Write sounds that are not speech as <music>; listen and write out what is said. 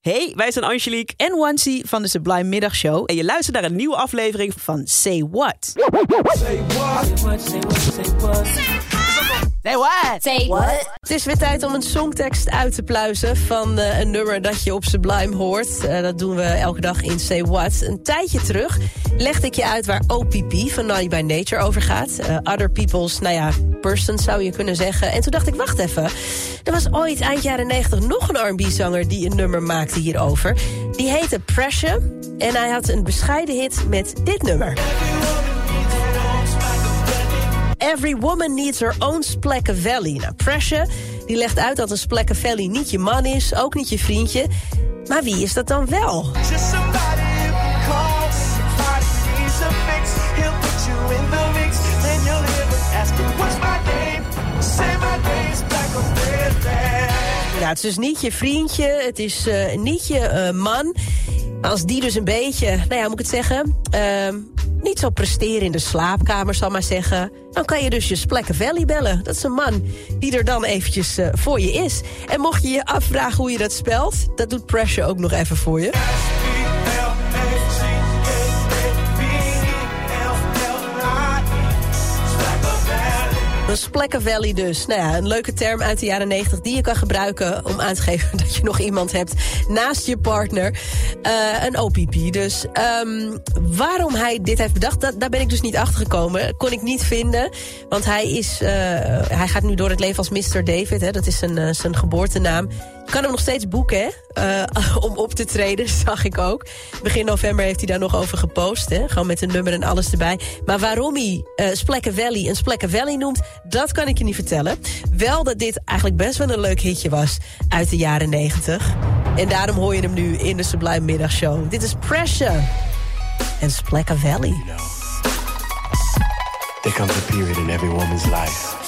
Hey, wij zijn Angelique en Wancy van de Sublime Middagshow. en je luistert naar een nieuwe aflevering Van Say What. Say what? Say what? Het is weer tijd om een songtekst uit te pluizen van eh, een nummer dat je op Sublime hoort. Eh, dat doen we elke dag in Say What. Een tijdje terug legde ik je uit waar OPP van Naughty by Nature over gaat. Eh, other people's, nou ja, persons zou je kunnen zeggen. En toen dacht ik, wacht even. Er was ooit eind jaren 90 nog een R&B-zanger die een nummer maakte hierover. Die heette Pressure. En hij had een bescheiden hit met dit nummer. Every woman needs her own Valley. Nou, Pressure die legt uit dat een Valley niet je man is, ook niet je vriendje. Maar wie is dat dan wel? Just you. Somebody a fix. He'll put you in the Het is dus niet je vriendje, het is eh, niet je eh, man. Als die dus een beetje, nou ja, moet ik het zeggen... ehm, niet zo presteren in de slaapkamer, zal maar zeggen... dan kan je dus je Valley bellen. Dat is een man die er dan eventjes eh, voor je is. En mocht je je afvragen hoe je dat spelt... dat doet Pressure ook nog even voor je. Een Splacker Valley dus. Nou ja, een leuke term uit de jaren 90 die je kan gebruiken... om aan te geven <laughs> dat je nog iemand hebt naast je partner. Eh, een OPP dus. Ehm, waarom hij dit heeft bedacht, dat, daar ben ik dus niet achter gekomen. Kon ik niet vinden. Want hij, is, eh, hij gaat nu door het leven als Mr. David. Hè, dat is zijn, uh, zijn geboortenaam. Kan hem nog steeds boeken, hè? <laughs> om op te treden, <laughs> zag ik ook. Begin november heeft hij daar nog over gepost. Hè? Gewoon met een nummer en alles erbij. Maar waarom hij uh, Valley een Splacker Valley noemt... dat kan ik je niet vertellen. Wel dat dit eigenlijk best wel een leuk hitje was uit de jaren 90. En daarom hoor je hem nu in de Sublime Middagshow. Dit is Pressure en Splacker Valley. There comes a period in every woman's life